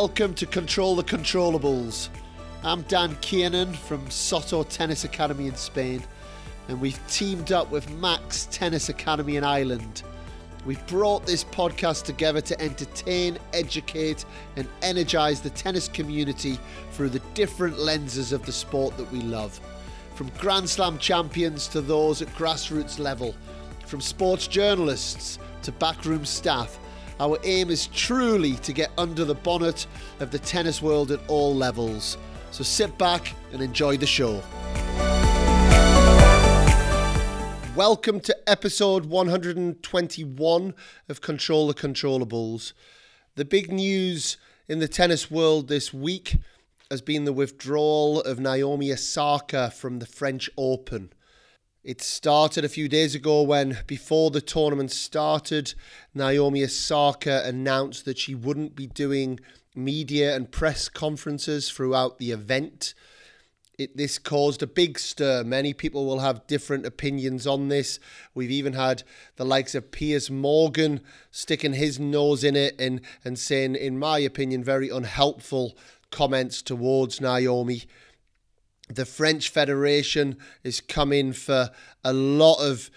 Welcome to Control the Controllables. I'm Dan Kiernan from Soto Tennis Academy in Spain, and we've teamed up with Max Tennis Academy in Ireland. We've brought this podcast together to entertain, educate, and energize the tennis community through the different lenses of the sport that we love. From Grand Slam champions to those at grassroots level, from sports journalists to backroom staff our aim is truly to get under the bonnet of the tennis world at all levels. So sit back and enjoy the show. Welcome to episode 121 of Control the Controllables. The big news in the tennis world this week has been the withdrawal of Naomi Osaka from the French Open. It started a few days ago when, before the tournament started, Naomi Osaka announced that she wouldn't be doing media and press conferences throughout the event. It, this caused a big stir. Many people will have different opinions on this. We've even had the likes of Piers Morgan sticking his nose in it and, and saying, in my opinion, very unhelpful comments towards Naomi the French Federation is coming for a lot of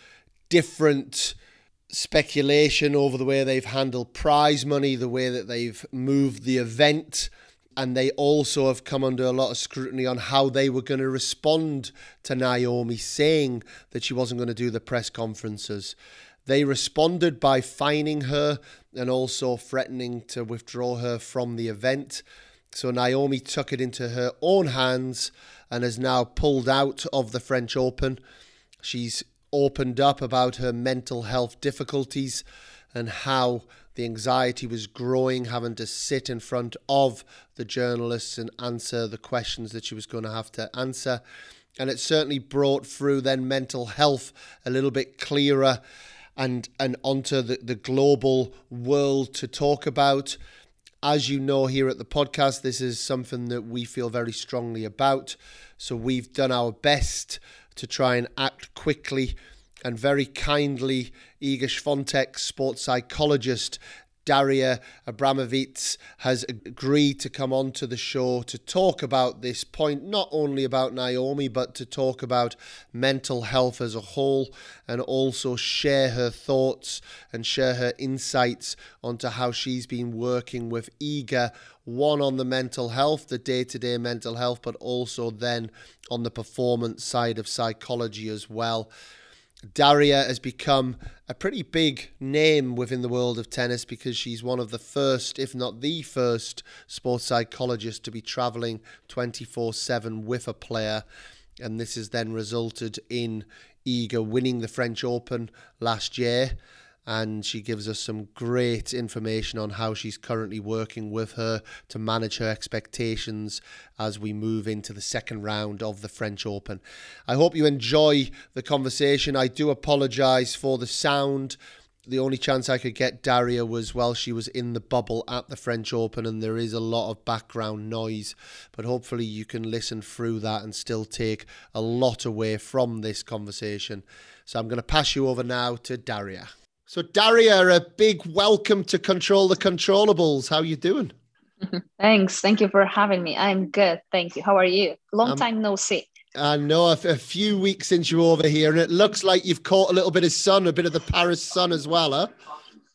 different speculation over the way they've handled prize money, the way that they've moved the event. And they also have come under a lot of scrutiny on how they were going to respond to Naomi saying that she wasn't going to do the press conferences. They responded by fining her and also threatening to withdraw her from the event. So Naomi took it into her own hands and has now pulled out of the French Open. She's opened up about her mental health difficulties and how the anxiety was growing, having to sit in front of the journalists and answer the questions that she was going to have to answer. And it certainly brought through then mental health a little bit clearer and, and onto the, the global world to talk about. As you know, here at the podcast, this is something that we feel very strongly about. So we've done our best to try and act quickly and very kindly. Iga Swiatek, sports psychologist, Daria Abramowicz has agreed to come on to the show to talk about this point, not only about Naomi, but to talk about mental health as a whole and also share her thoughts and share her insights onto how she's been working with Iga, one on the mental health, the day to day mental health, but also then on the performance side of psychology as well. Daria has become a pretty big name within the world of tennis because she's one of the first, if not the first, sports psychologist to be traveling 24 7 with a player. And this has then resulted in Iga winning the French Open last year and she gives us some great information on how she's currently working with her to manage her expectations as we move into the second round of the French Open. I hope you enjoy the conversation. I do apologize for the sound. The only chance I could get Daria was while she was in the bubble at the French Open, and there is a lot of background noise. But hopefully, you can listen through that and still take a lot away from this conversation. So, I'm going to pass you over now to Daria. So Daria, a big welcome to Control the Controllables. How you doing? Thanks. Thank you for having me. I'm good. Thank you. How are you? Long um, time no see. I know a, a, few weeks since you're over here, and it looks like you've caught a little bit of sun, a bit of the Paris sun as well, huh?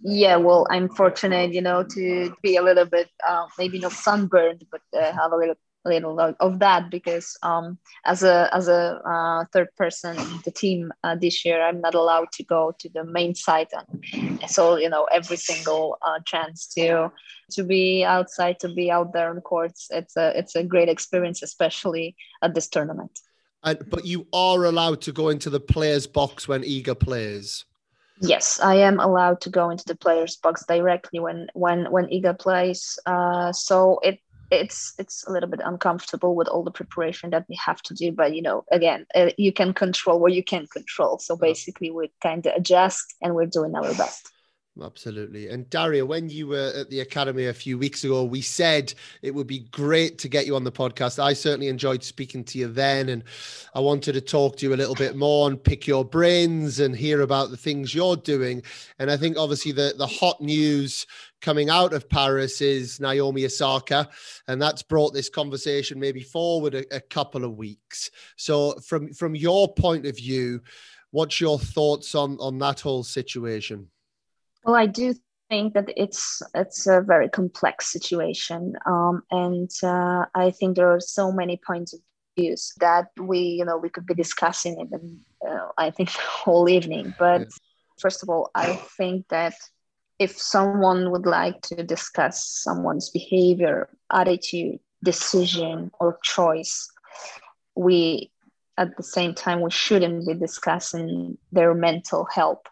Yeah, well, I'm fortunate, you know, to be a little bit, uh, maybe not sunburned, but uh, have a little little of that because um, as a as a uh, third person in the team uh, this year, I'm not allowed to go to the main site, and so you know every single uh, chance to to be outside, to be out there on courts, it's a it's a great experience, especially at this tournament. And, but you are allowed to go into the players' box when Iga plays. Yes, I am allowed to go into the players' box directly when when when Iga plays. Uh, so it it's it's a little bit uncomfortable with all the preparation that we have to do but you know again uh, you can control what you can control. So basically we kind of adjust and we're doing our best Absolutely. And Daria, when you were at the Academy a few weeks ago, we said it would be great to get you on the podcast. I certainly enjoyed speaking to you then. And I wanted to talk to you a little bit more and pick your brains and hear about the things you're doing. And I think obviously the, the hot news coming out of Paris is Naomi Osaka. And that's brought this conversation maybe forward a, a couple of weeks. So from from your point of view, what's your thoughts on on that whole situation? Well, I do think that it's it's a very complex situation, um, and uh, I think there are so many points of views that we you know we could be discussing it, and uh, I think the whole evening. But yeah. first of all, I think that if someone would like to discuss someone's behavior, attitude, decision, or choice, we at the same time we shouldn't be discussing their mental health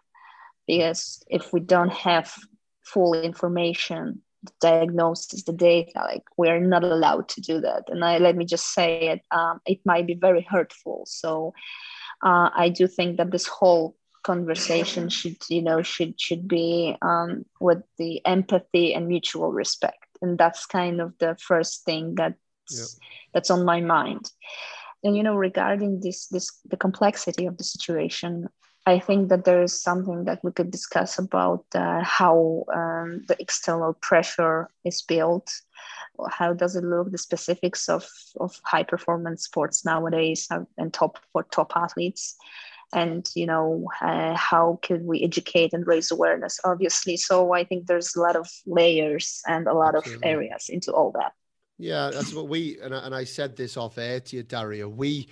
because if we don't have full information the diagnosis the data like we're not allowed to do that. And I, let me just say it um, it might be very hurtful. So uh, i do think that this whole conversation should you know should should be um, with the empathy and mutual respect. And that's kind of the first thing that's yep. that's on my mind. And you know regarding this this the complexity of the situation I think that there is something that we could discuss about uh, how um, the external pressure is built. How does it look? The specifics of, of high performance sports nowadays and top for top athletes, and you know uh, how could we educate and raise awareness? Obviously, so I think there's a lot of layers and a lot Absolutely. of areas into all that. Yeah, that's what we and I, and I said this off air to you, Daria. We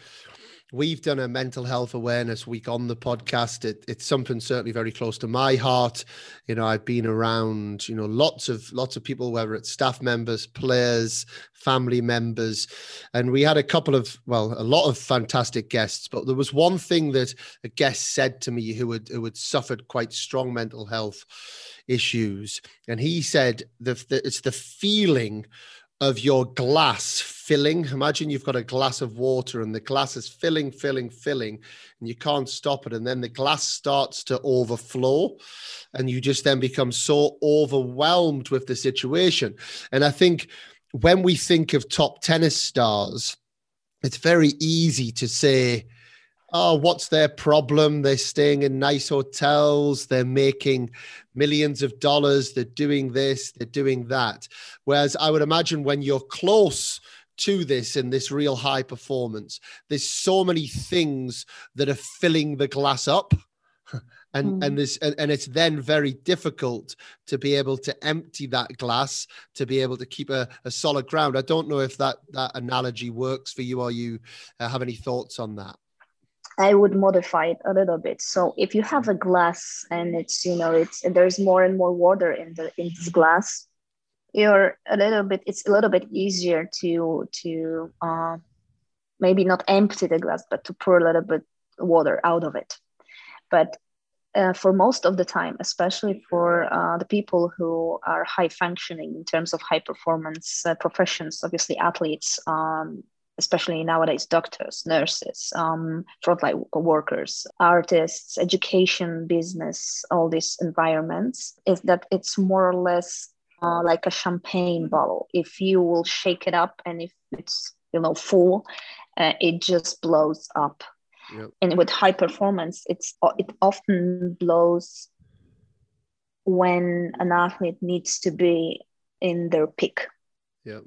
we've done a mental health awareness week on the podcast. It, it's something certainly very close to my heart. You know, I've been around, you know, lots of lots of people, whether it's staff members, players, family members, and we had a couple of, well, a lot of fantastic guests. But there was one thing that a guest said to me who had who had suffered quite strong mental health issues, and he said that it's the feeling of your glass filling. Imagine you've got a glass of water and the glass is filling, filling, filling, and you can't stop it. And then the glass starts to overflow, and you just then become so overwhelmed with the situation. And I think when we think of top tennis stars, it's very easy to say, oh, what's their problem? They're staying in nice hotels, they're making millions of dollars, they're doing this, they're doing that. Whereas I would imagine when you're close to this in this real high performance, there's so many things that are filling the glass up. And, mm. and this and, and it's then very difficult to be able to empty that glass to be able to keep a, a solid ground. I don't know if that that analogy works for you or you uh, have any thoughts on that. I would modify it a little bit. So if you have a glass and it's you know it's there's more and more water in the in this glass, you're a little bit it's a little bit easier to to uh, maybe not empty the glass, but to pour a little bit water out of it. But uh, for most of the time, especially for uh, the people who are high functioning in terms of high performance uh, professions, obviously athletes, um, especially nowadays doctors nurses um, frontline workers artists education business all these environments is that it's more or less uh, like a champagne bottle. If you will shake it up and if it's you know full uh, it just blows up. Yep. and with high performance it's it often blows when an athlete needs to be in their peak. Yeah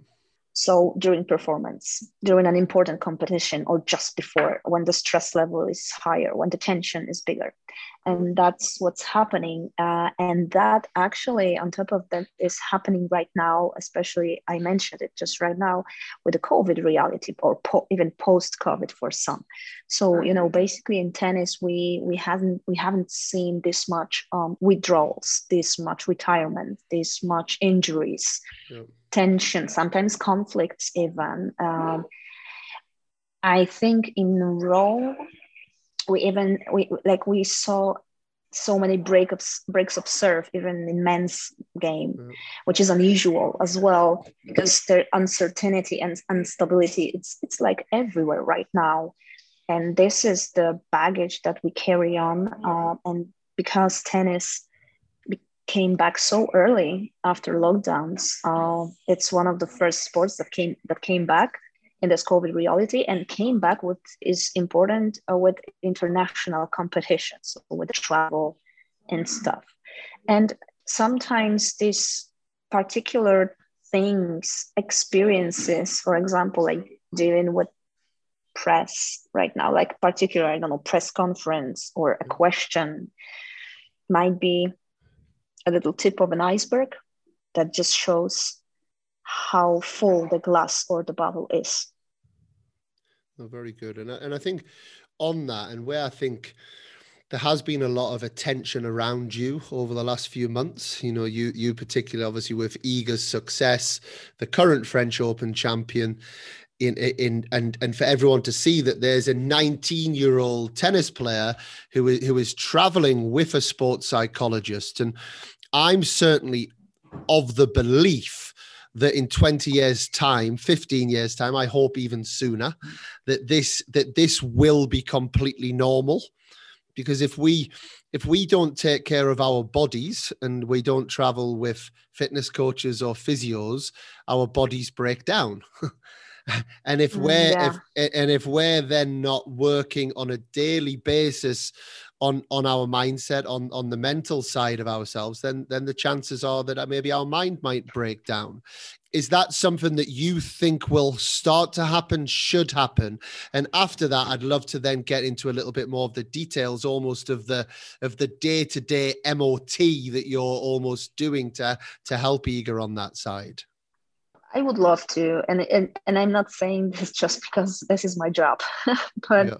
so during performance, during an important competition, or just before, when the stress level is higher, when the tension is bigger, and that's what's happening. Uh, and that actually, on top of that, is happening right now. Especially, I mentioned it just right now with the COVID reality, or po- even post-COVID for some. So you know, basically in tennis, we we haven't we haven't seen this much um, withdrawals, this much retirement, this much injuries. Yep tension, sometimes conflicts even. Um, I think in Rome, we even we like we saw so many breakups breaks of serve even in men's game mm. which is unusual as well because the uncertainty and instability it's it's like everywhere right now and this is the baggage that we carry on uh, and because tennis came back so early after lockdowns. Uh, it's one of the first sports that came that came back in this COVID reality and came back with is important uh, with international competitions, with travel and stuff. And sometimes these particular things, experiences, for example, like dealing with press right now, like particular, I don't know, press conference or a question might be a little tip of an iceberg that just shows how full the glass or the bottle is. Very good. And I, and I think on that, and where I think there has been a lot of attention around you over the last few months. You know, you you particularly obviously with Iga's success, the current French Open champion, in in and and for everyone to see that there's a 19 year old tennis player who is who is traveling with a sports psychologist and i'm certainly of the belief that in 20 years time 15 years time i hope even sooner that this that this will be completely normal because if we if we don't take care of our bodies and we don't travel with fitness coaches or physios our bodies break down and if mm, we're yeah. if and if we're then not working on a daily basis on on our mindset on on the mental side of ourselves then then the chances are that uh, maybe our mind might break down. Is that something that you think will start to happen should happen? And after that i'd love to then get into a little bit more of the details almost of the of the day-to-day mot that you're almost doing to to help Iga on that side. I would love to, and and, and I'm not saying this just because this is my job, but yeah.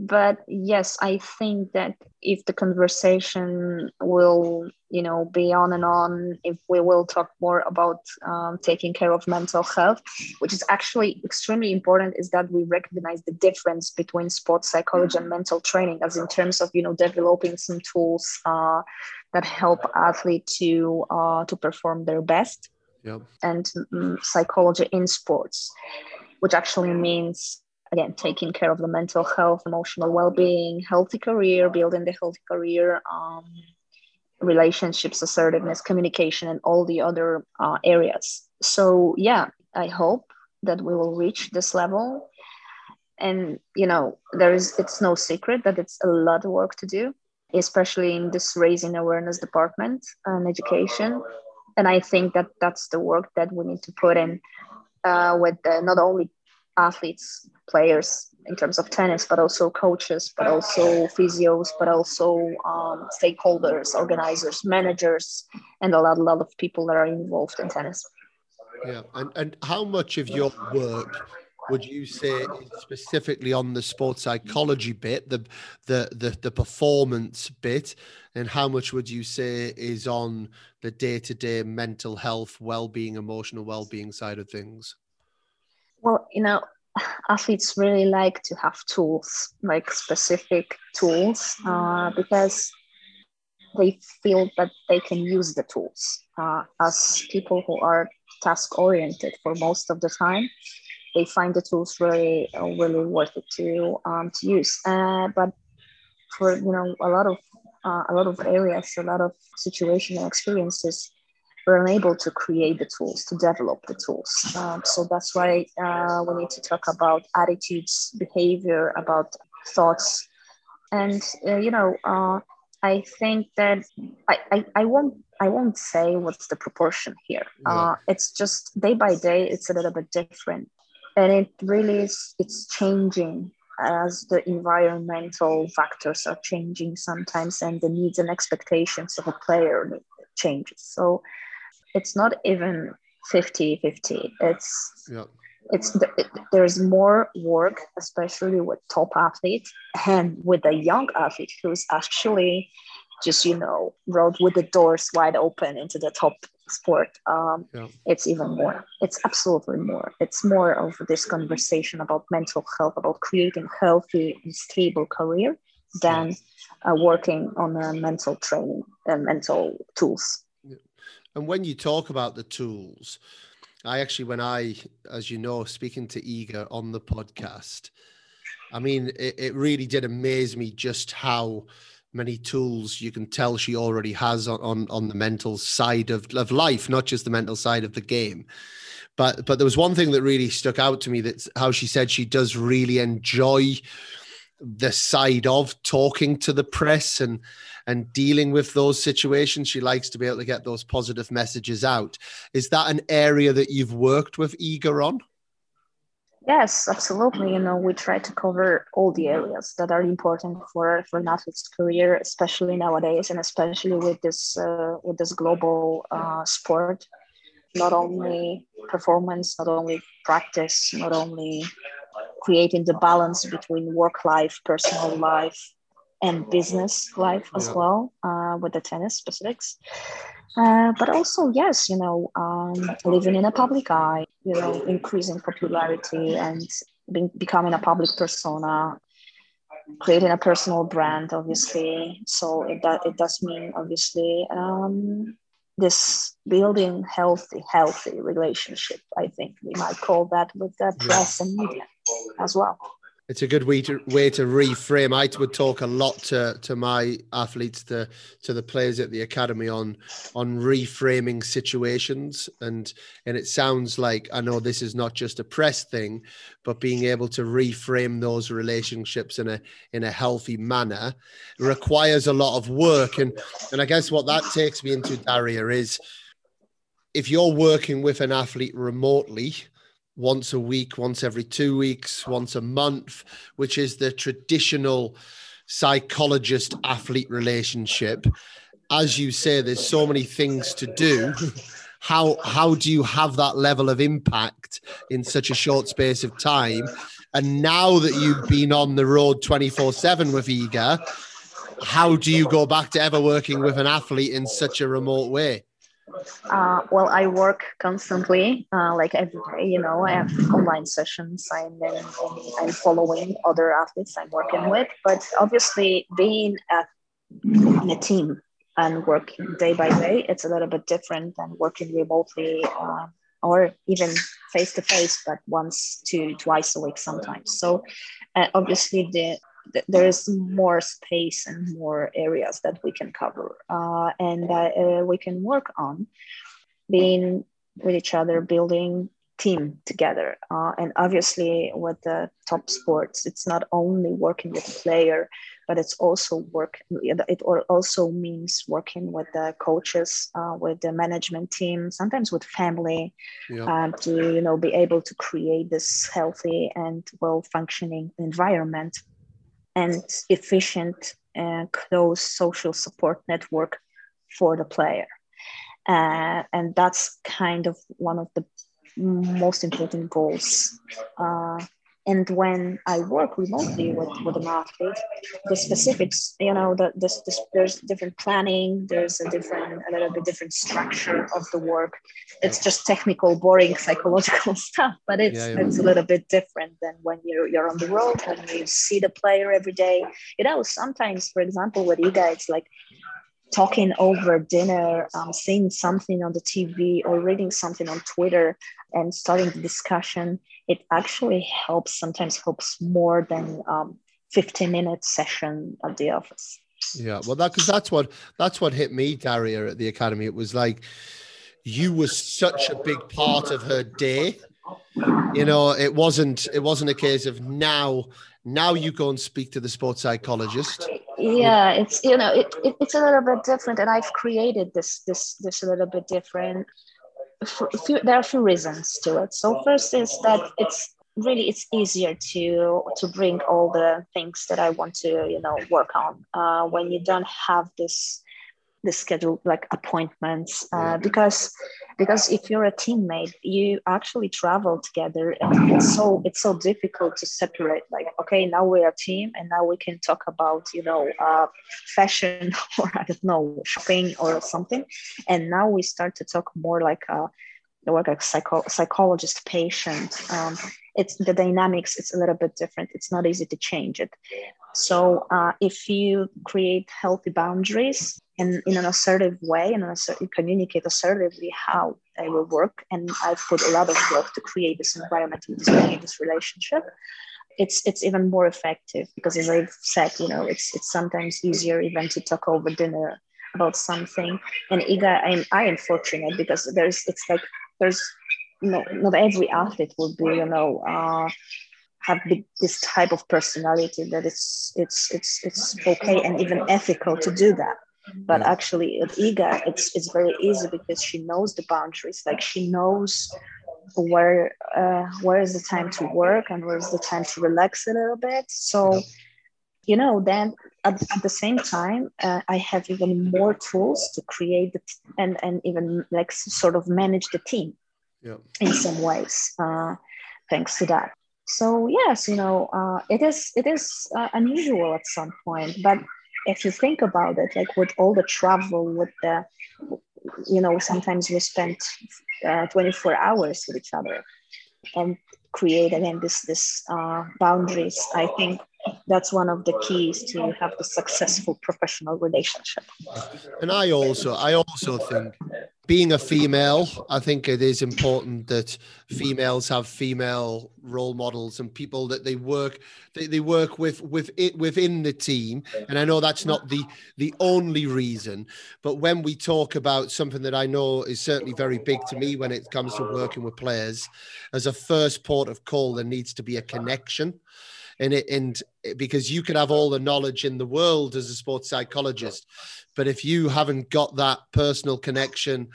But yes, I think that if the conversation will you know be on and on, if we will talk more about um, taking care of mental health, which is actually extremely important, is that we recognize the difference between sports psychology and mental training, as in terms of you know developing some tools uh, that help athletes to uh, to perform their best yep. and um, psychology in sports, which actually means again taking care of the mental health, emotional well-being, healthy career, building the healthy career, um, relationships, assertiveness, communication, and all the other uh, areas. So yeah, I hope that we will reach this level. And you know, there is it's no secret that it's a lot of work to do, especially in this raising awareness department and education and I think that that's the work that we need to put in uh, with the, not only athletes, players in terms of tennis, but also coaches, but also physios, but also um, stakeholders, organizers, managers, and a lot, a lot of people that are involved in tennis. Yeah, and and how much of your work would you say is specifically on the sports psychology bit, the the the, the performance bit, and how much would you say is on the day-to-day mental health, well-being, emotional well-being side of things? Well, you know, athletes really like to have tools, like specific tools, uh, because they feel that they can use the tools. Uh, as people who are task oriented for most of the time, they find the tools really uh, really worth it to um, to use. Uh, but for you know a lot of uh, a lot of areas, a lot of situational experiences, we're unable to create the tools to develop the tools. Um, so that's why uh, we need to talk about attitudes, behavior, about thoughts, and uh, you know. Uh, I think that I, I, I won't I won't say what's the proportion here. Yeah. it's just day by day, it's a little bit different and it really is it's changing as the environmental factors are changing sometimes and the needs and expectations of a player changes so it's not even 50 50 it's yeah. it's it, there's more work especially with top athletes and with a young athlete who's actually just you know rode with the doors wide open into the top sport um, yeah. it's even more it's absolutely more it's more of this conversation about mental health about creating healthy and stable career than uh, working on a mental training and mental tools. And when you talk about the tools i actually when i as you know speaking to Iga on the podcast i mean it, it really did amaze me just how many tools you can tell she already has on, on, on the mental side of, of life, not just the mental side of the game. But but there was one thing that really stuck out to me that's how she said she does really enjoy the side of talking to the press and and dealing with those situations she likes to be able to get those positive messages out is that an area that you've worked with Iga on Yes, absolutely. You know, we try to cover all the areas that are important for for an athlete's career, especially nowadays, and especially with this uh, with this global uh, sport. Not only performance, not only practice, not only creating the balance between work life, personal life, and business life as yeah. well uh, with the tennis specifics. Uh, but also, yes, you know, um, living in a public eye, you know, increasing popularity and being, becoming a public persona, creating a personal brand, obviously. So it, do, it does mean, obviously, um, this building healthy, healthy relationship. I think we might call that with the press and media as well it's a good way to way to reframe. I would talk a lot to to my athletes, to to the players at the academy on on reframing situations, and and it sounds like I know this is not just a press thing, but being able to reframe those relationships in a in a healthy manner requires a lot of work, and and I guess what that takes me into Daria is if you're working with an athlete remotely once a week, once every two weeks, once a month, which is the traditional psychologist athlete relationship. As you say, there's so many things to do. How how do you have that level of impact in such a short space of time? And now that you've been on the road 24-7 with Iga, how do you go back to ever working with an athlete in such a remote way? Uh, well, I work constantly, uh, like every day. You know, I have online sessions. I'm in, I'm following other athletes I'm working with, but obviously, being at, in a team and working day by day, it's a little bit different than working remotely uh, or even face to face, but once to twice a week sometimes. So, uh, obviously, the there is more space and more areas that we can cover uh, and that uh, we can work on being with each other building team together uh, and obviously with the top sports it's not only working with the player but it's also work it also means working with the coaches uh, with the management team sometimes with family yeah. uh, to you know be able to create this healthy and well functioning environment and efficient and close social support network for the player. Uh, and that's kind of one of the most important goals uh, and when I work remotely with, with an athlete, the specifics, you know, the, this, this, there's different planning, there's a different, a little bit different structure of the work. It's just technical, boring, psychological stuff, but it's, yeah, yeah. it's a little bit different than when you're, you're on the road, when you see the player every day. You know, sometimes, for example, with you guys, like talking over dinner, um, seeing something on the TV or reading something on Twitter and starting the discussion it actually helps sometimes helps more than um, 15 minute session at the office. Yeah well that because that's what that's what hit me daria at the academy. It was like you were such a big part of her day. You know it wasn't it wasn't a case of now now you go and speak to the sports psychologist. Yeah it's you know it, it, it's a little bit different and i've created this this this a little bit different few, there are a few reasons to it. So first is that it's really it's easier to to bring all the things that I want to you know work on uh, when you don't have this the schedule like appointments uh, because because if you're a teammate you actually travel together and it's so it's so difficult to separate like okay now we're a team and now we can talk about you know uh, fashion or i don't know shopping or something. And now we start to talk more like a work like psycho- psychologist patient. Um, it's the dynamics it's a little bit different. It's not easy to change it so uh, if you create healthy boundaries and in an assertive way and assertive, communicate assertively how they will work, and I've put a lot of work to create this environment and create this relationship. it's it's even more effective because as I've said, you know, it's it's sometimes easier even to talk over dinner about something. And Iga, I'm I am fortunate because there's it's like there's no not every athlete will be, you know, uh, have this type of personality that it's it's it's it's okay and even ethical to do that. But actually at iga it's it's very easy because she knows the boundaries. Like she knows where uh, where is the time to work and where is the time to relax a little bit. So you know then at, at the same time uh, i have even more tools to create the t- and and even like sort of manage the team yeah. in some ways uh, thanks to that so yes you know uh, it is it is uh, unusual at some point but if you think about it like with all the travel with the you know sometimes we spend uh, 24 hours with each other and create again this this uh, boundaries i think that's one of the keys to have the successful professional relationship. And i also i also think being a female i think it is important that females have female role models and people that they work they, they work with with it within the team. And i know that's not the the only reason but when we talk about something that i know is certainly very big to me when it comes to working with players as a first port of call there needs to be a connection and it and because you can have all the knowledge in the world as a sports psychologist but if you haven't got that personal connection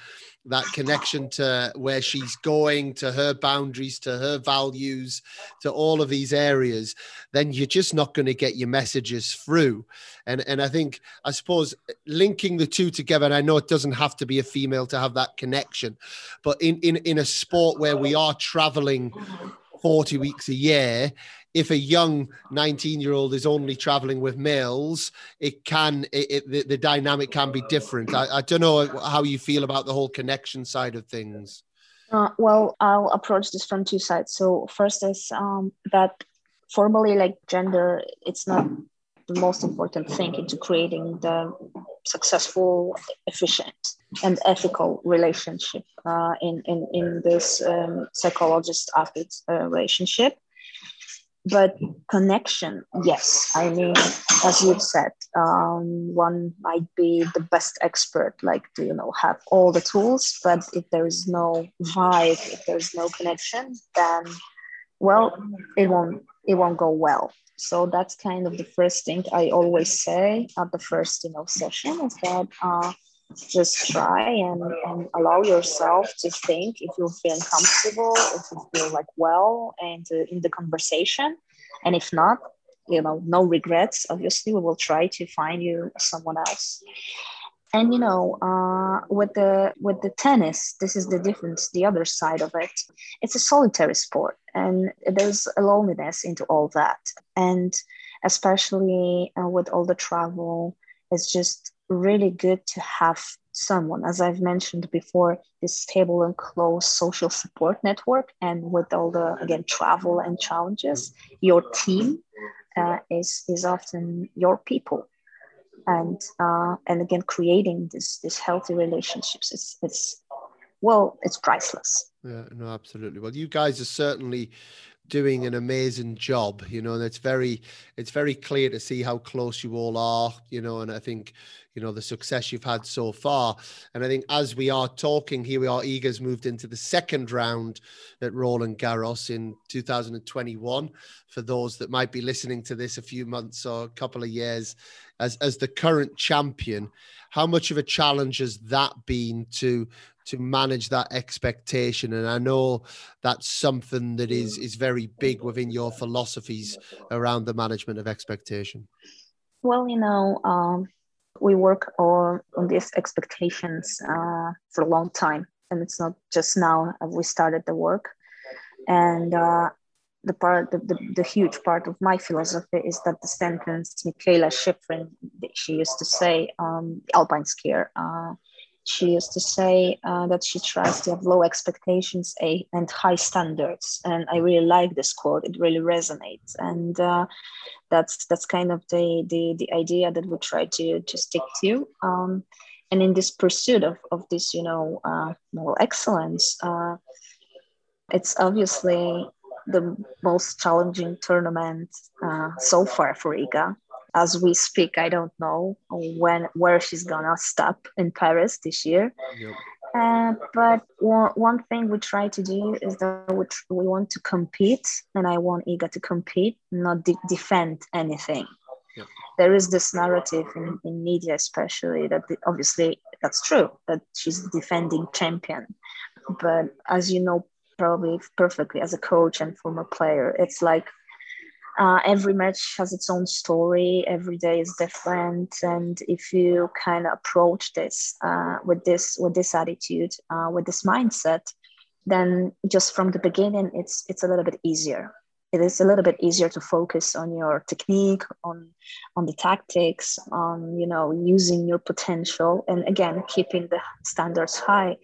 that connection to where she's going to her boundaries to her values to all of these areas then you're just not going to get your messages through. And and i think i suppose linking the two together and i know it doesn't have to be a female to have that connection but in in in a sport where we are traveling 40 weeks a year if a young 19 year old is only traveling with males it can it, it the, the, dynamic can be different. I, I, don't know how you feel about the whole connection side of things. Uh, well i'll approach this from two sides. So first is um, that formally like gender it's not the most important thing into creating the successful efficient and ethical relationship uh, in, in, in this um, psychologist athlete uh, relationship but connection yes. I mean as you've said um, one might be the best expert like to you know have all the tools but if there is no vibe if there's no connection then well it won't it won't go well. So that's kind of the first thing i always say at the first you know session is that uh, just try and, and allow yourself to think if you feel comfortable, if you feel like well and uh, in the conversation. And if not, you know, no regrets. Obviously, we will try to find you someone else. And you know, uh, with the with the tennis, this is the difference. The other side of it, it's a solitary sport, and there's a loneliness into all that. And especially uh, with all the travel, it's just really good to have someone, as I've mentioned before, this stable and close social support network. And with all the, again, travel and challenges, your team uh, is, is often your people. And, uh, and again, creating this, this healthy relationships it's, it's, well, it's priceless. Yeah, no, absolutely. Well, you guys are certainly doing an amazing job you know and it's very it's very clear to see how close you all are you know and i think you know the success you've had so far. And i think as we are talking here we are Iga's moved into the second round at roland garros in 2021 for those that might be listening to this a few months or a couple of years as as the current champion how much of a challenge has that been to to manage that expectation. And i know that's something that is is very big within your philosophies around the management of expectation. Well you know um, we work on, on these expectations uh, for a long time. And it's not just now we started the work. And uh, the part the, the, the, huge part of my philosophy is that the sentence Mikaela Shiffrin she used to say um, alpine skier uh, she used to say uh, that she tries to have low expectations and high standards. And i really like this quote. It really resonates. And uh, that's that's kind of the, the the idea that we try to to stick to. Um, and in this pursuit of, of this you know uh, moral excellence uh, it's obviously the most challenging tournament uh, so far for Iga. As we speak, I don't know when where she's gonna stop in Paris this year. Yep. Uh, but one, one thing we try to do is that we, we want to compete, and I want Iga to compete, not de- defend anything. Yep. There is this narrative in, in media, especially that the, obviously that's true that she's defending champion. But as you know, probably perfectly as a coach and former player, it's like uh, every match has its own story every day is different and if you kind of approach this uh, with this with this attitude uh, with this mindset then just from the beginning it's it's a little bit easier. It is a little bit easier to focus on your technique on on the tactics on you know using your potential and again keeping the standards high.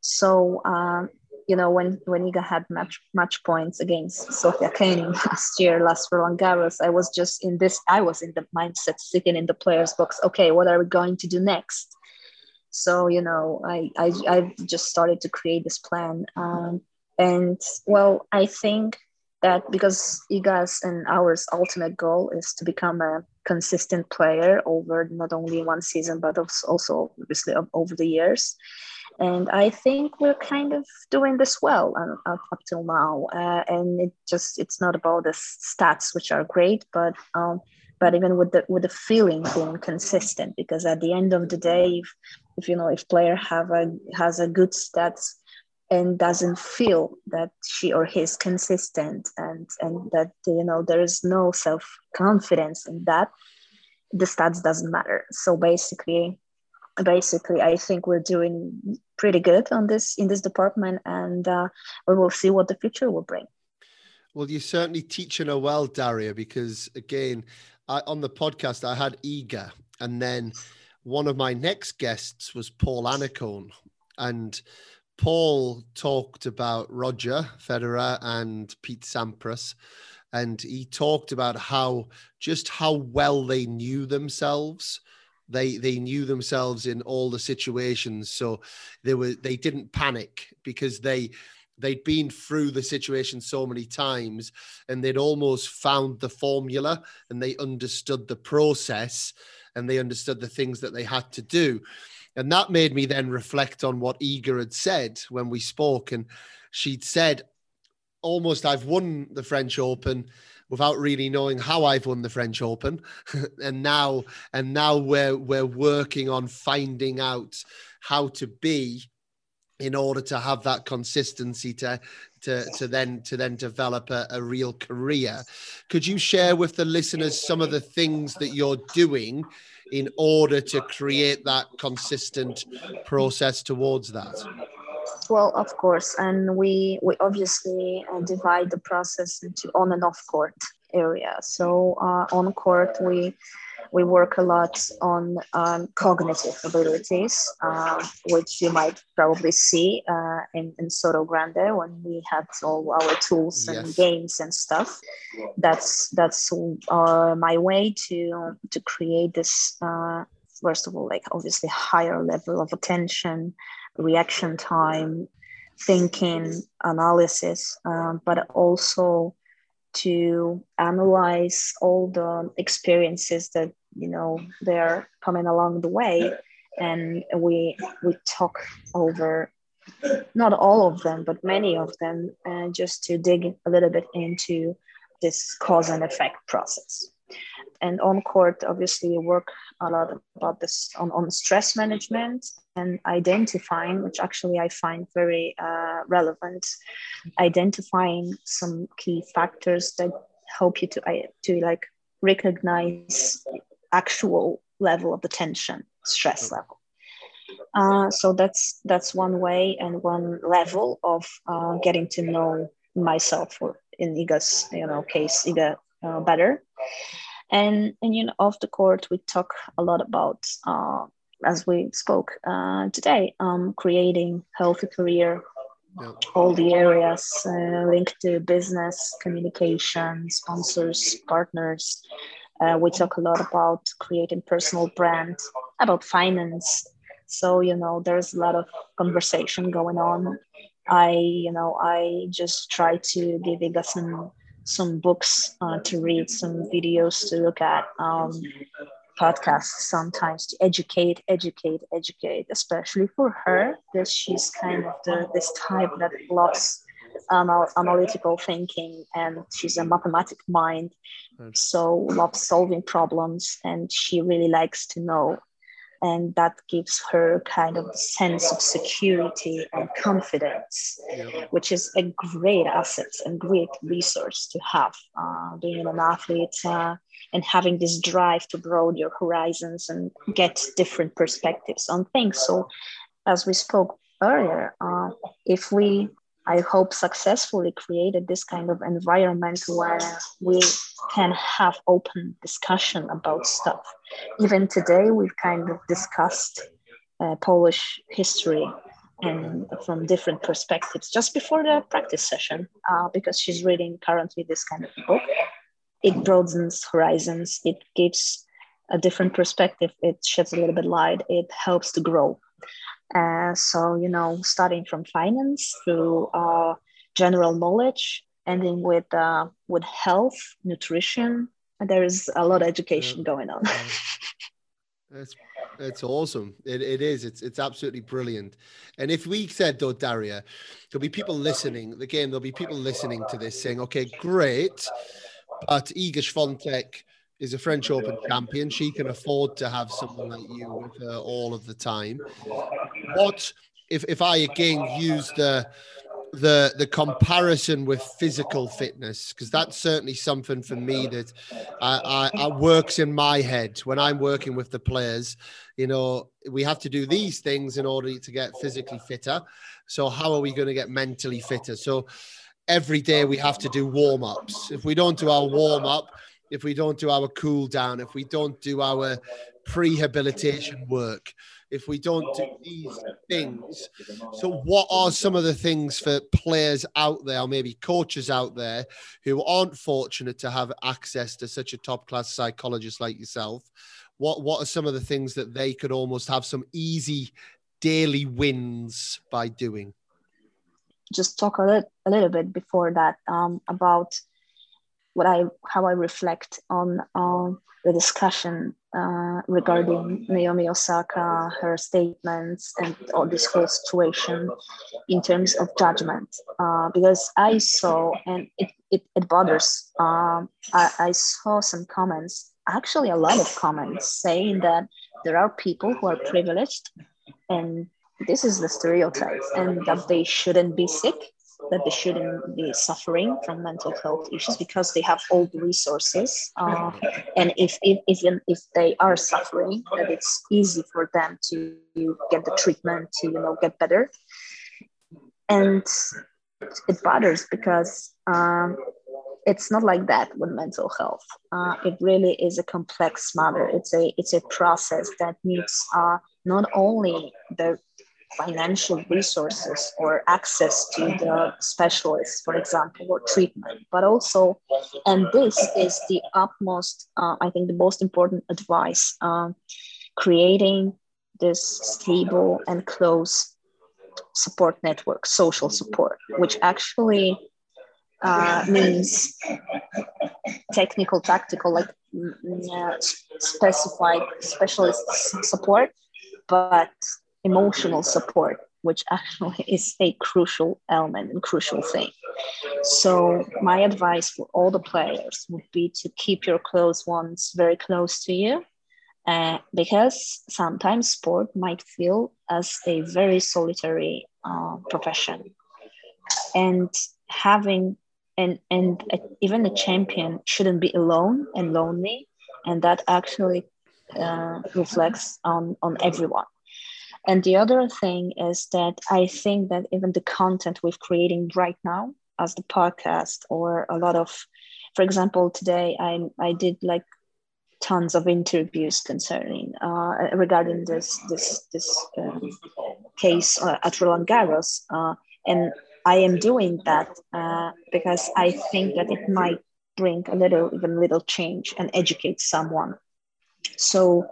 So um, you know, when when Iga had match match points against Sofia Kenin last year, last Roland Garros, I was just in this. I was in the mindset, sitting in the players' box. Okay, what are we going to do next? So you know, I I I just started to create this plan, um, and well, I think that because Iga's and ours ultimate goal is to become a consistent player over not only one season but also obviously over the years and I think we're kind of doing this well up, up till now. Uh, and it just it's not about the stats, which are great, but um, but even with the with the feeling being consistent, because at the end of the day, if, if you know if player have a has a good stats and doesn't feel that she or he is consistent and and that you know there is no self confidence in that the stats doesn't matter so basically basically i think we're doing pretty good on this in this department and uh, we will see what the future will bring. Well you're certainly teaching her well daria because again I, on the podcast i had Iga and then one of my next guests was paul annacone and paul talked about roger federer and pete sampras and he talked about how just how well they knew themselves they they knew themselves in all the situations. So they were they didn't panic because they they'd been through the situation so many times and they'd almost found the formula and they understood the process and they understood the things that they had to do. And that made me then reflect on what Iga had said when we spoke. And she'd said almost I've won the French Open without really knowing how I've won the French Open, and now and now we're we're working on finding out how to be in order to have that consistency to to to then to then develop a, a real career. Could you share with the listeners some of the things that you're doing in order to create that consistent process towards that? Well, of course, and we we obviously uh, divide the process into on and off court area. So uh, on court, we we work a lot on um, cognitive abilities, uh, which you might probably see uh, in, in Sotogrande when we had all our tools and yes. games and stuff. That's that's uh, my way to to create this. Uh, first of all, like obviously higher level of attention, reaction time, thinking, analysis, um, but also to analyze all the experiences that you know they're coming along the way. And we we talk over not all of them but many of them uh, just to dig a little bit into this cause and effect process and on court obviously work a lot about this on, on stress management and identifying which actually i find very uh, relevant identifying some key factors that help you to to like recognize actual level of the tension stress level. Uh, so that's that's one way and one level of uh, getting to know myself or in Iga's you know case Iga uh, better and and you know off the court we talk a lot about uh, as we spoke uh, today um, creating healthy career yeah. all the areas uh, linked to business communication sponsors partners. Uh, we talk a lot about creating personal brand about finance. So you know there's a lot of conversation going on. I, you know, I just try to give Iga some some books uh, to read, some videos to look at, um, podcasts sometimes to educate, educate, educate, especially for her, because she's kind of the, this type that loves um, analytical thinking and she's a mathematic mind. So loves solving problems and she really likes to know and that gives her kind of sense of security and confidence yeah. which is a great asset and great resource to have uh, being an athlete uh, and having this drive to broaden your horizons and get different perspectives on things so as we spoke earlier uh, if we I hope successfully created this kind of environment where we can have open discussion about stuff. Even today, we've kind of discussed uh, Polish history and from different perspectives just before the practice session uh, because she's reading currently this kind of book. It broadens horizons. It gives a different perspective. It sheds a little bit light. It helps to grow uh, so, you know, starting from finance through uh, general knowledge, ending with uh, with health, nutrition. There is a lot of education yeah. going on. That's it's awesome. It, it is. It's it's absolutely brilliant. And if we said though, Daria, there'll be people listening. Again, there'll be people listening to this saying, "Okay, great," but Iga Swiatek is a French Open champion. She can afford to have someone like you with her all of the time. What if if I again use the the the comparison with physical fitness because that's certainly something for me that I, I, I, works in my head when I'm working with the players. You know, we have to do these things in order to get physically fitter. So how are we going to get mentally fitter? So every day we have to do warm ups. If we don't do our warm up, if we don't do our cool down, if we don't do our prehabilitation work, if we don't do these things. So, what are some of the things for players out there, or maybe coaches out there, who aren't fortunate to have access to such a top class psychologist like yourself? What What are some of the things that they could almost have some easy daily wins by doing? Just talk a little, a little bit before that um, about what I how I reflect on the discussion uh, regarding Naomi Osaka, her statements, and all this whole situation in terms of judgment. Uh, because I saw, and it, it, it bothers, um, I, I saw some comments, actually, a lot of comments saying that there are people who are privileged and this is the stereotype and that they shouldn't be sick that they shouldn't be suffering from mental health issues because they have all the resources. Uh, and if, if even if they are suffering, that it's easy for them to get the treatment to you know get better. And it bothers because um, it's not like that with mental health. Uh, it really is a complex matter. It's a it's a process that needs uh, not only the financial resources or access to the specialists, for example, or treatment, but also, and this is the utmost, uh, I think, the most important advice uh, creating this stable and close support network, social support, which actually uh, means technical, tactical, like uh, specified specialist support, but emotional support, which actually is a crucial element and crucial thing. So, my advice for all the players would be to keep your close ones very close to you. Uh, because sometimes sport might feel as a very solitary uh, profession and having and and a, even a champion shouldn't be alone and lonely and that actually uh, reflects on on everyone and the other thing is that I think that even the content we're creating right now, as the podcast or a lot of, for example, today I I did like tons of interviews concerning uh, regarding this this this um, case uh, at Roland Garros, uh, and I am doing that uh, because I think that it might bring a little even little change and educate someone. So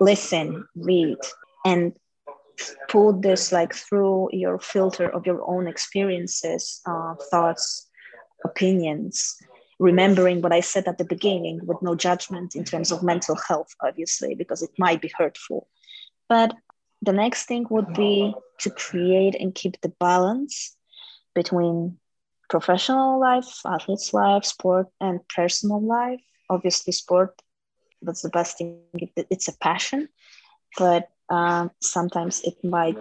listen, read, and put this like through your filter of your own experiences uh, thoughts opinions remembering what i said at the beginning with no judgment in terms of mental health obviously because it might be hurtful. But the next thing would be to create and keep the balance between professional life athlete's life sport and personal life. Obviously sport that's the best thing. It's a passion but um, sometimes it might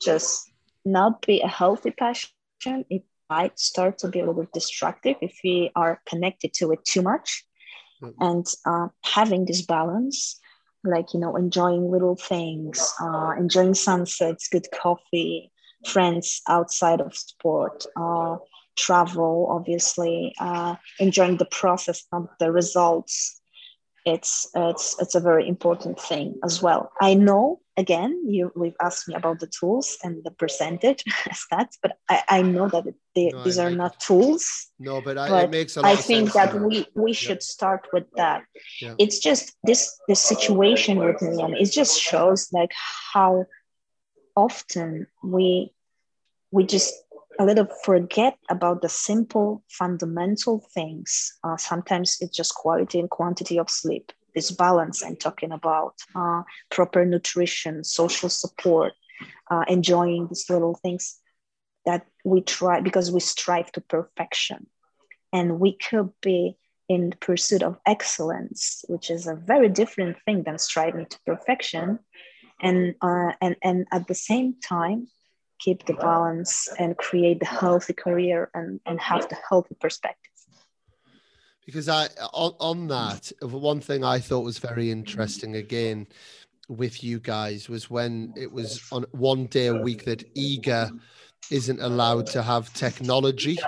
just not be a healthy passion. It might start to be a little bit destructive if we are connected to it too much. Mm-hmm. And uh, having this balance, like, you know, enjoying little things, uh, enjoying sunsets, good coffee, friends outside of sport, uh, travel, obviously, uh, enjoying the process, not the results it's it's it's a very important thing as well. I know again you we've asked me about the tools and the percentage stats but i i know that they, no, these are not tools no but, I, but it makes a lot i think that we we should start with that. Yeah. it's just this this situation with me and it just shows like how often we we just a little forget about the simple fundamental things. Uh, sometimes it's just quality and quantity of sleep, this balance I'm talking about, uh, proper nutrition, social support, uh, enjoying these little things that we try because we strive to perfection. And we could be in pursuit of excellence, which is a very different thing than striving to perfection. And, uh, and, and at the same time, keep the balance and create the healthy career and, and have the healthy perspective because i on, on that one thing i thought was very interesting again with you guys was when it was on one day a week that Iga isn't allowed to have technology.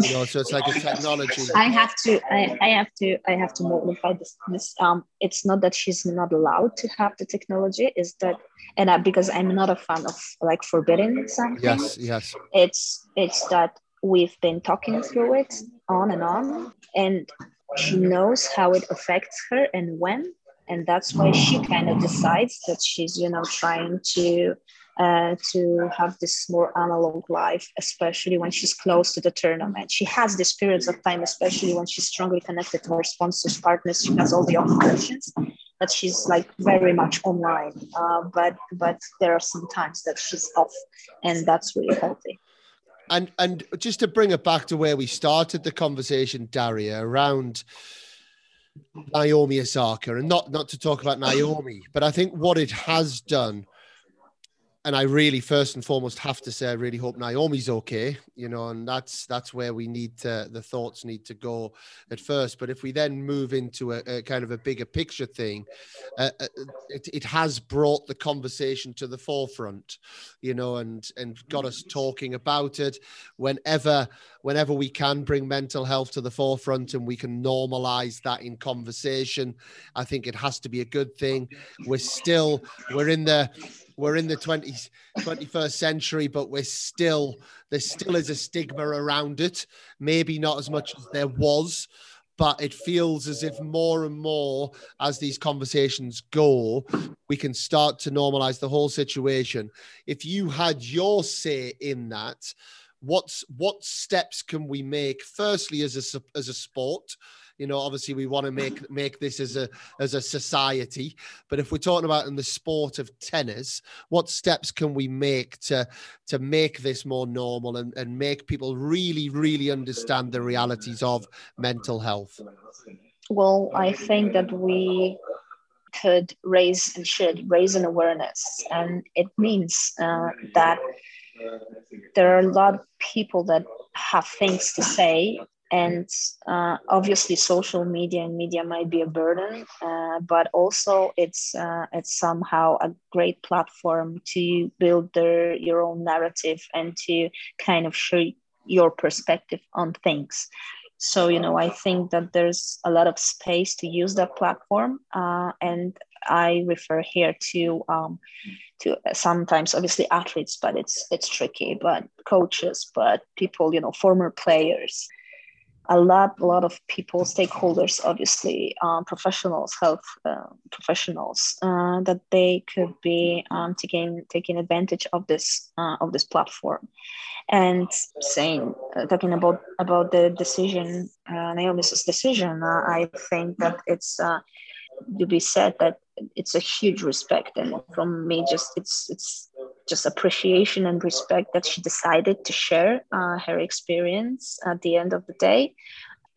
You know, so it's like a technology. I have to, I, I have to, I have to modify this. this um, it's not that she's not allowed to have the technology. Is that, and I, because I'm not a fan of like forbidding something. Yes, yes. It's it's that we've been talking through it on and on, and she knows how it affects her and when, and that's why she kind of decides that she's you know trying to uh, to have this more analog life, especially when she's close to the tournament. She has these periods of time, especially when she's strongly connected to her sponsors, partners. She has all the options, but she's like very much online. Uh, but but there are some times that she's off, and that's really healthy. And and just to bring it back to where we started the conversation, Daria, around Naomi Osaka, and not not to talk about Naomi, but I think what it has done and I really first and foremost have to say I really hope Naomi's okay, you know, and that's that's where we need to the thoughts need to go at first. But if we then move into a, a kind of a bigger picture thing, uh, uh, it, it has brought the conversation to the forefront, you know, and and got us talking about it. Whenever whenever we can bring mental health to the forefront and we can normalize that in conversation, I think it has to be a good thing. We're still we're in the we're in the 20th, 21st century, but we're still, there still is a stigma around it. Maybe not as much as there was, but it feels as if more and more as these conversations go, we can start to normalize the whole situation. If you had your say in that, what's what steps can we make firstly as a as a sport you know obviously we want to make make this as a as a society. But if we're talking about in the sport of tennis what steps can we make to to make this more normal and, and make people really really understand the realities of mental health? Well i think that we could raise and should raise an awareness. And it means uh, that there are a lot of people that have things to say and uh, obviously social media and media might be a burden uh, but also it's uh, it's somehow a great platform to build their your own narrative and to kind of show your perspective on things. So you know i think that there's a lot of space to use that platform uh, and i refer here to um, to sometimes obviously athletes but it's it's tricky but coaches but people you know former players a lot, a lot of people, stakeholders, obviously, um, professionals, health uh, professionals, uh, that they could be um, taking taking advantage of this uh, of this platform, and saying uh, talking about about the decision, uh, Naomi's decision. I think that it's to be said that it's a huge respect, and from me, just it's it's just appreciation and respect that she decided to share uh, her experience at the end of the day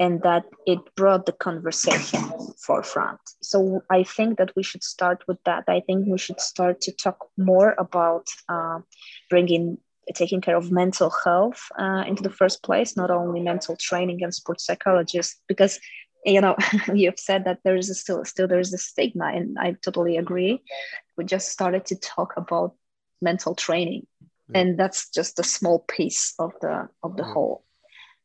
and that it brought the conversation forefront. So i think that we should start with that. I think we should start to talk more about uh, bringing taking care of mental health uh, into the first place not only mental training and sports psychologists because you know you've said that there is a still still there is a stigma and i totally agree. We just started to talk about mental training yeah. and that's just a small piece of the of the yeah. whole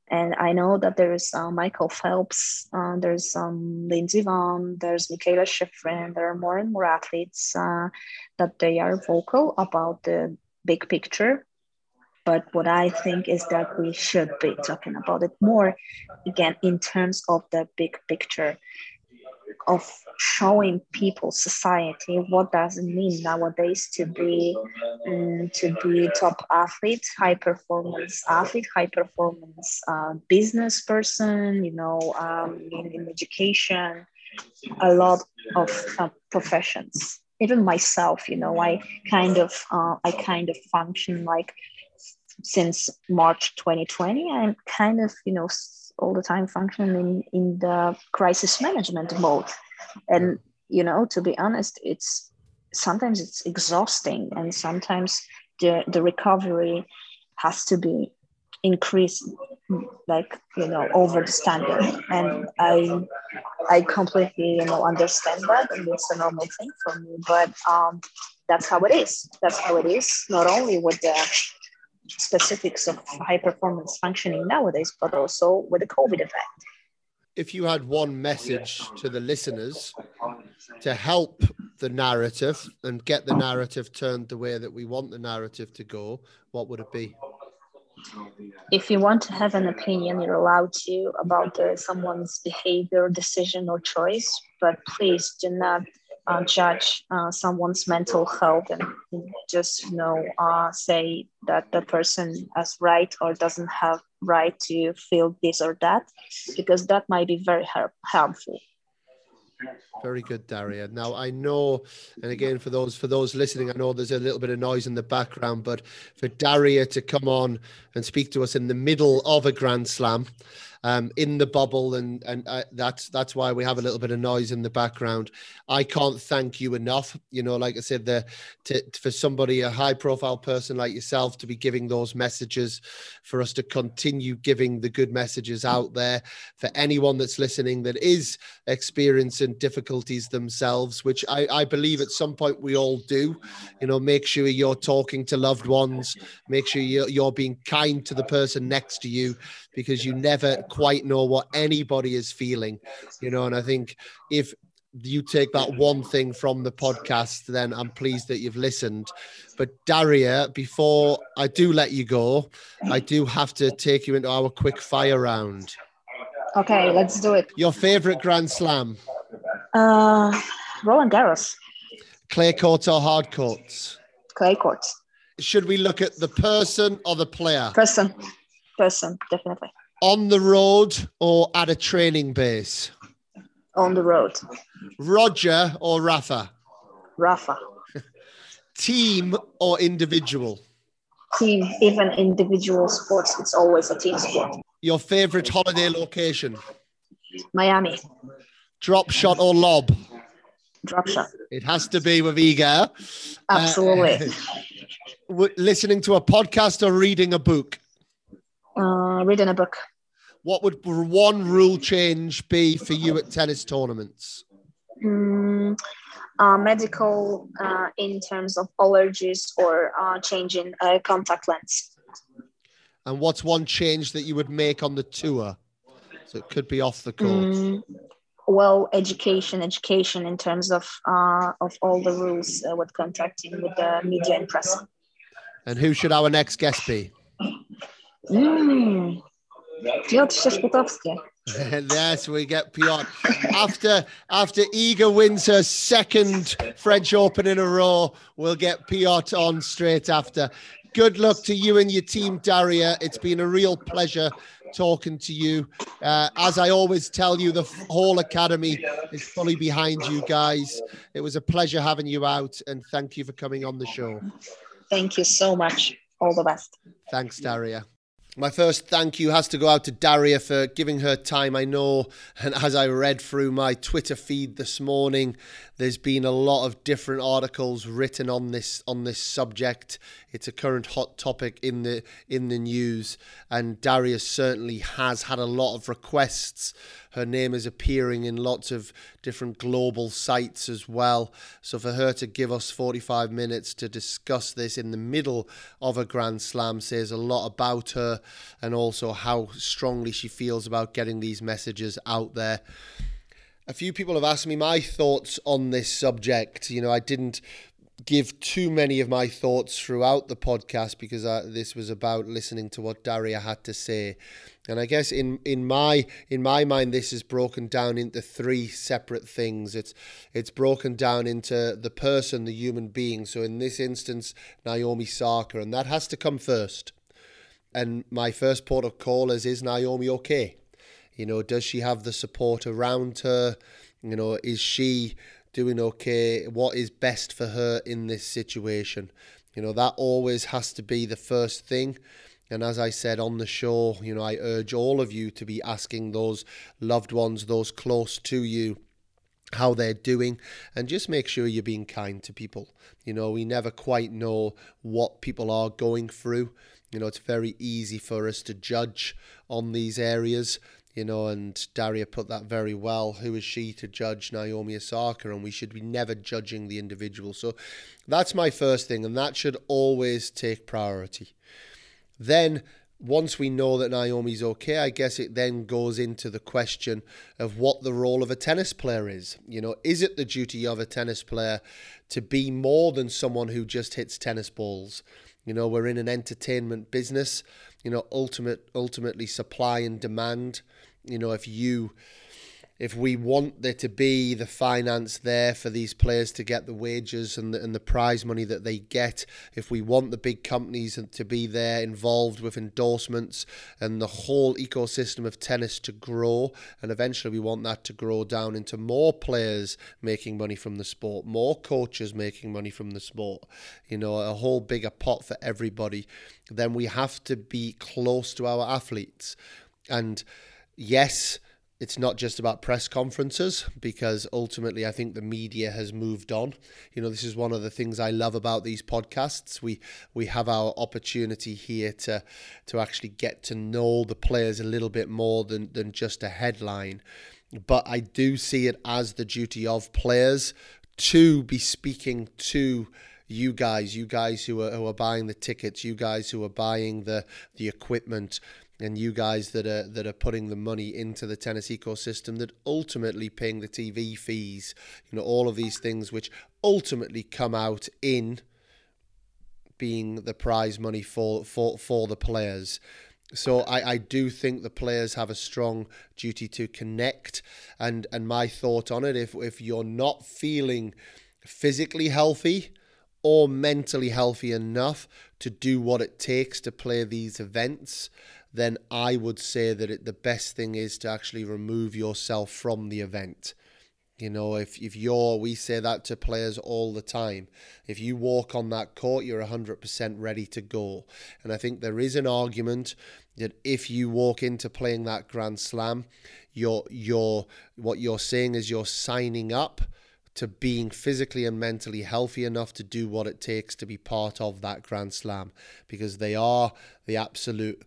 and i know that there's uh, michael phelps uh, there's um, lindsey vonn there's mikaela shiffrin there are more and more athletes uh, that they are vocal about the big picture but what i think is that we should be talking about it more again in terms of the big picture of showing people society what does it mean nowadays to be um, to be top athlete high performance athlete high performance uh, business person you know um, in, in, education a lot of uh, professions. Even myself you know i kind of uh, i kind of function like since march 2020 i'm kind of you know all the time functioning in, in the crisis management mode. And you know to be honest it's sometimes it's exhausting and sometimes the, the recovery has to be increased like you know over the standard. And i i completely you know understand that and it's a normal thing for me but um that's how it is. That's how it is not only with the specifics of high performance functioning nowadays, but also with the COVID effect. If you had one message to the listeners to help the narrative and get the narrative turned the way that we want the narrative to go, what would it be? If you want to have an opinion, you're allowed to about uh, someone's behavior, decision, or choice, but please do not uh, judge uh, someone's mental health and just you know uh, say that the person is right or doesn't have right to feel this or that because that might be very har- harmful very good, Daria. Now I know, and again for those for those listening, I know there's a little bit of noise in the background, but for Daria to come on and speak to us in the middle of a Grand Slam, um, in the bubble, and and uh, that's that's why we have a little bit of noise in the background. I can't thank you enough. You know, like I said, the to, for somebody a high profile person like yourself to be giving those messages, for us to continue giving the good messages out there for anyone that's listening that is experiencing difficulties themselves, which I, I believe at some point we all do. You know, make sure you're talking to loved ones, make sure you're, you're being kind to the person next to you because you never quite know what anybody is feeling, you know. And I think if you take that one thing from the podcast, then I'm pleased that you've listened. But Daria, before I do let you go, I do have to take you into our quick fire round. Okay, let's do it. Your favorite Grand Slam? Uh, Roland Garros. Clay courts or hard courts? Clay courts. Should we look at the person or the player? Person person, definitely. On the road or at a training base? On the road. Roger or Rafa? Rafa. team or individual? Team, even individual sports, it's always a team sport. Your favorite holiday location? Miami. Drop shot or lob? Drop shot. It has to be with Iga. Absolutely. Uh, listening to a podcast or reading a book? Uh, reading a book. What would one rule change be for you at tennis tournaments? Mm, uh, medical uh, in terms of allergies or uh, changing contact lens. And what's one change that you would make on the tour? So it could be off the court. Mm, well, education, education in terms of uh, of all the rules uh, with contacting with the media and press. And who should our next guest be? Mm. Piotr Sierzputowski. yes, we get Piotr. After after Iga wins her second French Open in a row, we'll get Piotr on straight after. Good luck to you and your team, Daria. It's been a real pleasure talking to you. Uh, as I always tell you, the whole academy is fully behind you guys. It was a pleasure having you out, and thank you for coming on the show. Thank you so much. All the best. Thanks, Daria. My first thank you has to go out to Daria for giving her time. I know, and as I read through my Twitter feed this morning, there's been a lot of different articles written on this on this subject. It's a current hot topic in the in the news, and Daria certainly has had a lot of requests her name is appearing in lots of different global sites as well. So for her to give us 45 minutes to discuss this in the middle of a Grand Slam says a lot about her and also how strongly she feels about getting these messages out there. A few people have asked me my thoughts on this subject. You know, I didn't give too many of my thoughts throughout the podcast because I, this was about listening to what Daria had to say. And I guess in, in my in my mind, this is broken down into three separate things. It's it's broken down into the person, the human being. So in this instance, Naomi Osaka, and that has to come first. And my first port of call is: Is Naomi okay? You know, does she have the support around her? You know, is she doing okay? What is best for her in this situation? You know, that always has to be the first thing. And as I said on the show, you know, I urge all of you to be asking those loved ones, those close to you, how they're doing and just make sure you're being kind to people. You know, we never quite know what people are going through. You know, it's very easy for us to judge on these areas. You know, and Daria put that very well. Who is she to judge Naomi Osaka? And we should be never judging the individual. So that's my first thing, and that should always take priority. Then, once we know that Naomi's okay, I guess it then goes into the question of what the role of a tennis player is. You know, is it the duty of a tennis player to be more than someone who just hits tennis balls? You know, we're in an entertainment business. You know, ultimate ultimately supply and demand. You know, if you if we want there to be the finance there for these players to get the wages and the, and the prize money that they get, if we want the big companies to be there involved with endorsements and the whole ecosystem of tennis to grow, and eventually we want that to grow down into more players making money from the sport, more coaches making money from the sport, you know, a whole bigger pot for everybody, then we have to be close to our athletes. And yes, it's not just about press conferences because ultimately I think the media has moved on. You know, this is one of the things I love about these podcasts. We we have our opportunity here to to actually get to know the players a little bit more than than just a headline. But I do see it as the duty of players to be speaking to you guys, you guys who are who are buying the tickets, you guys who are buying the the equipment, and you guys that are that are putting the money into the tennis ecosystem that ultimately paying the TV fees, you know, all of these things which ultimately come out in being the prize money for for for the players. So I, I do think the players have a strong duty to connect and and my thought on it if if you're not feeling physically healthy or mentally healthy enough to do what it takes to play these events then I would say that it, the best thing is to actually remove yourself from the event. You know, if, if you're, we say that to players all the time. If you walk on that court, you're 100% ready to go. And I think there is an argument that if you walk into playing that Grand Slam, you're, you're, what you're saying is you're signing up to being physically and mentally healthy enough to do what it takes to be part of that Grand Slam because they are the absolute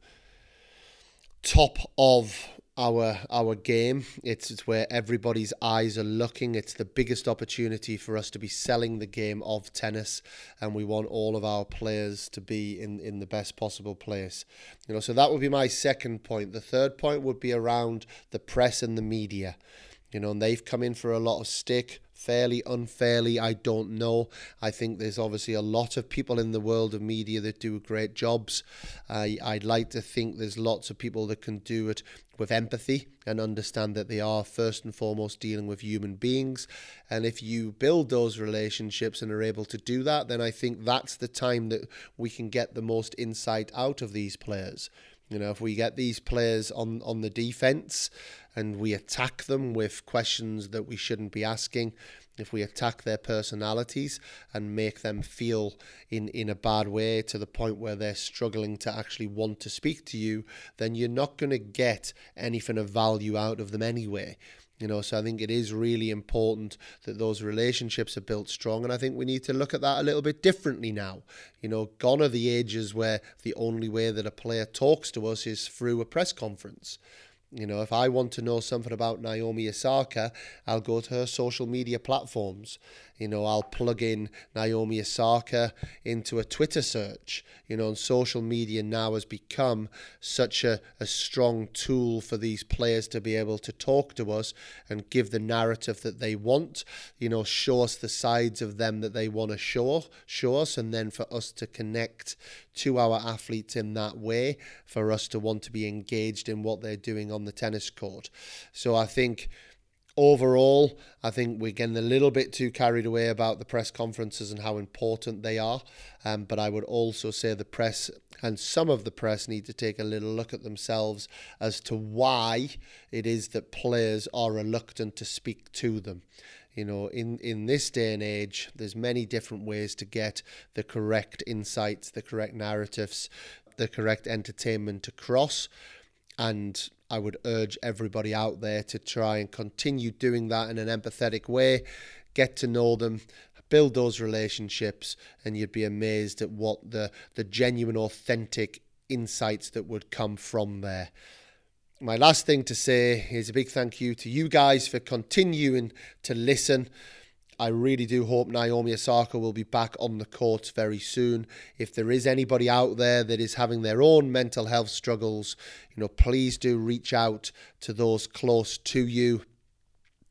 top of our our game. It's, it's where everybody's eyes are looking. It's the biggest opportunity for us to be selling the game of tennis, and we want all of our players to be in in the best possible place. You know, so that would be my second point. The third point would be around the press and the media. You know, and they've come in for a lot of stick fairly, unfairly, I don't know. I think there's obviously a lot of people in the world of media that do great jobs. I, I'd like to think there's lots of people that can do it with empathy and understand that they are first and foremost dealing with human beings. And if you build those relationships and are able to do that, then I think that's the time that we can get the most insight out of these players. You know, if we get these players on, on the defense and we attack them with questions that we shouldn't be asking, if we attack their personalities and make them feel in, in a bad way to the point where they're struggling to actually want to speak to you, then you're not going to get anything of value out of them anyway. You know, so I think it is really important that those relationships are built strong. And I think we need to look at that a little bit differently now. You know, gone are the ages where the only way that a player talks to us is through a press conference. You know, if I want to know something about Naomi Osaka, I'll go to her social media platforms. You know, I'll plug in Naomi Osaka into a Twitter search. You know, and social media now has become such a, a strong tool for these players to be able to talk to us and give the narrative that they want. You know, show us the sides of them that they want to show, show us, and then for us to connect to our athletes in that way, for us to want to be engaged in what they're doing on the tennis court. So I think overall, I think we're getting a little bit too carried away about the press conferences and how important they are. Um, but I would also say the press and some of the press need to take a little look at themselves as to why it is that players are reluctant to speak to them. You know, in, in this day and age, there's many different ways to get the correct insights, the correct narratives, the correct entertainment across. And I would urge everybody out there to try and continue doing that in an empathetic way, get to know them, build those relationships, and you'd be amazed at what the, the genuine, authentic insights that would come from there. My last thing to say is a big thank you to you guys for continuing to listen. I really do hope Naomi Osaka will be back on the courts very soon. If there is anybody out there that is having their own mental health struggles, you know, please do reach out to those close to you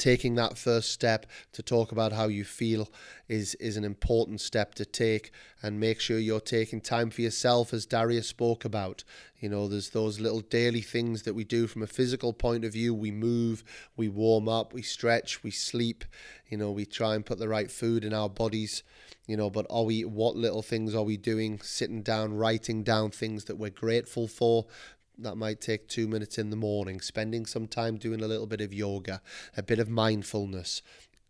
taking that first step to talk about how you feel is is an important step to take and make sure you're taking time for yourself as Darius spoke about. You know there's those little daily things that we do from a physical point of view. We move we warm up we stretch we sleep. You know we try and put the right food in our bodies. You know but are we what little things are we doing? Sitting down writing down things that we're grateful for that might take two minutes in the morning, spending some time doing a little bit of yoga, a bit of mindfulness,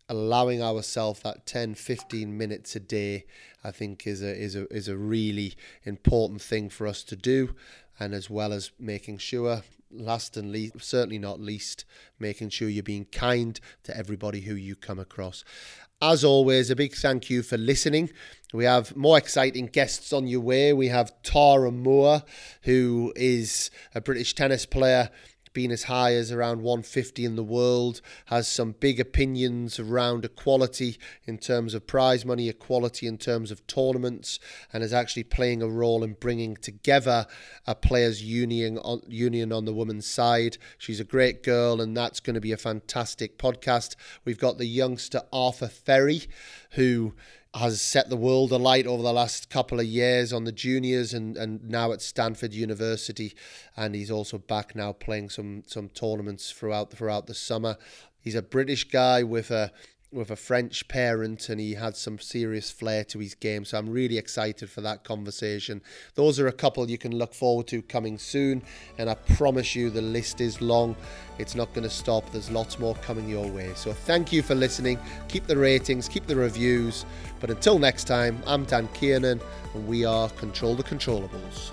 allowing ourselves that 10 15 minutes a day i think is a is a is a really important thing for us to do. And as well as making sure last and least certainly not least making sure you're being kind to everybody who you come across as always, a big thank you for listening. We have more exciting guests on your way. We have Tara Moore, who is a British tennis player been as high as around 150 in the world, has some big opinions around equality in terms of prize money, equality in terms of tournaments, and is actually playing a role in bringing together a players' union on, union on the women's side. She's a great girl, and that's going to be a fantastic podcast. We've got the youngster Arthur Fery, who has set the world alight over the last couple of years on the juniors and, and now at Stanford University and he's also back now playing some some tournaments throughout throughout the summer. He's a British guy with a with a French parent and he had some serious flair to his game. So I'm really excited for that conversation. Those are a couple you can look forward to coming soon. And I promise you the list is long. It's not going to stop. There's lots more coming your way. So thank you for listening. Keep the ratings, keep the reviews. But until next time, I'm Dan Kiernan and we are Control the Controllables.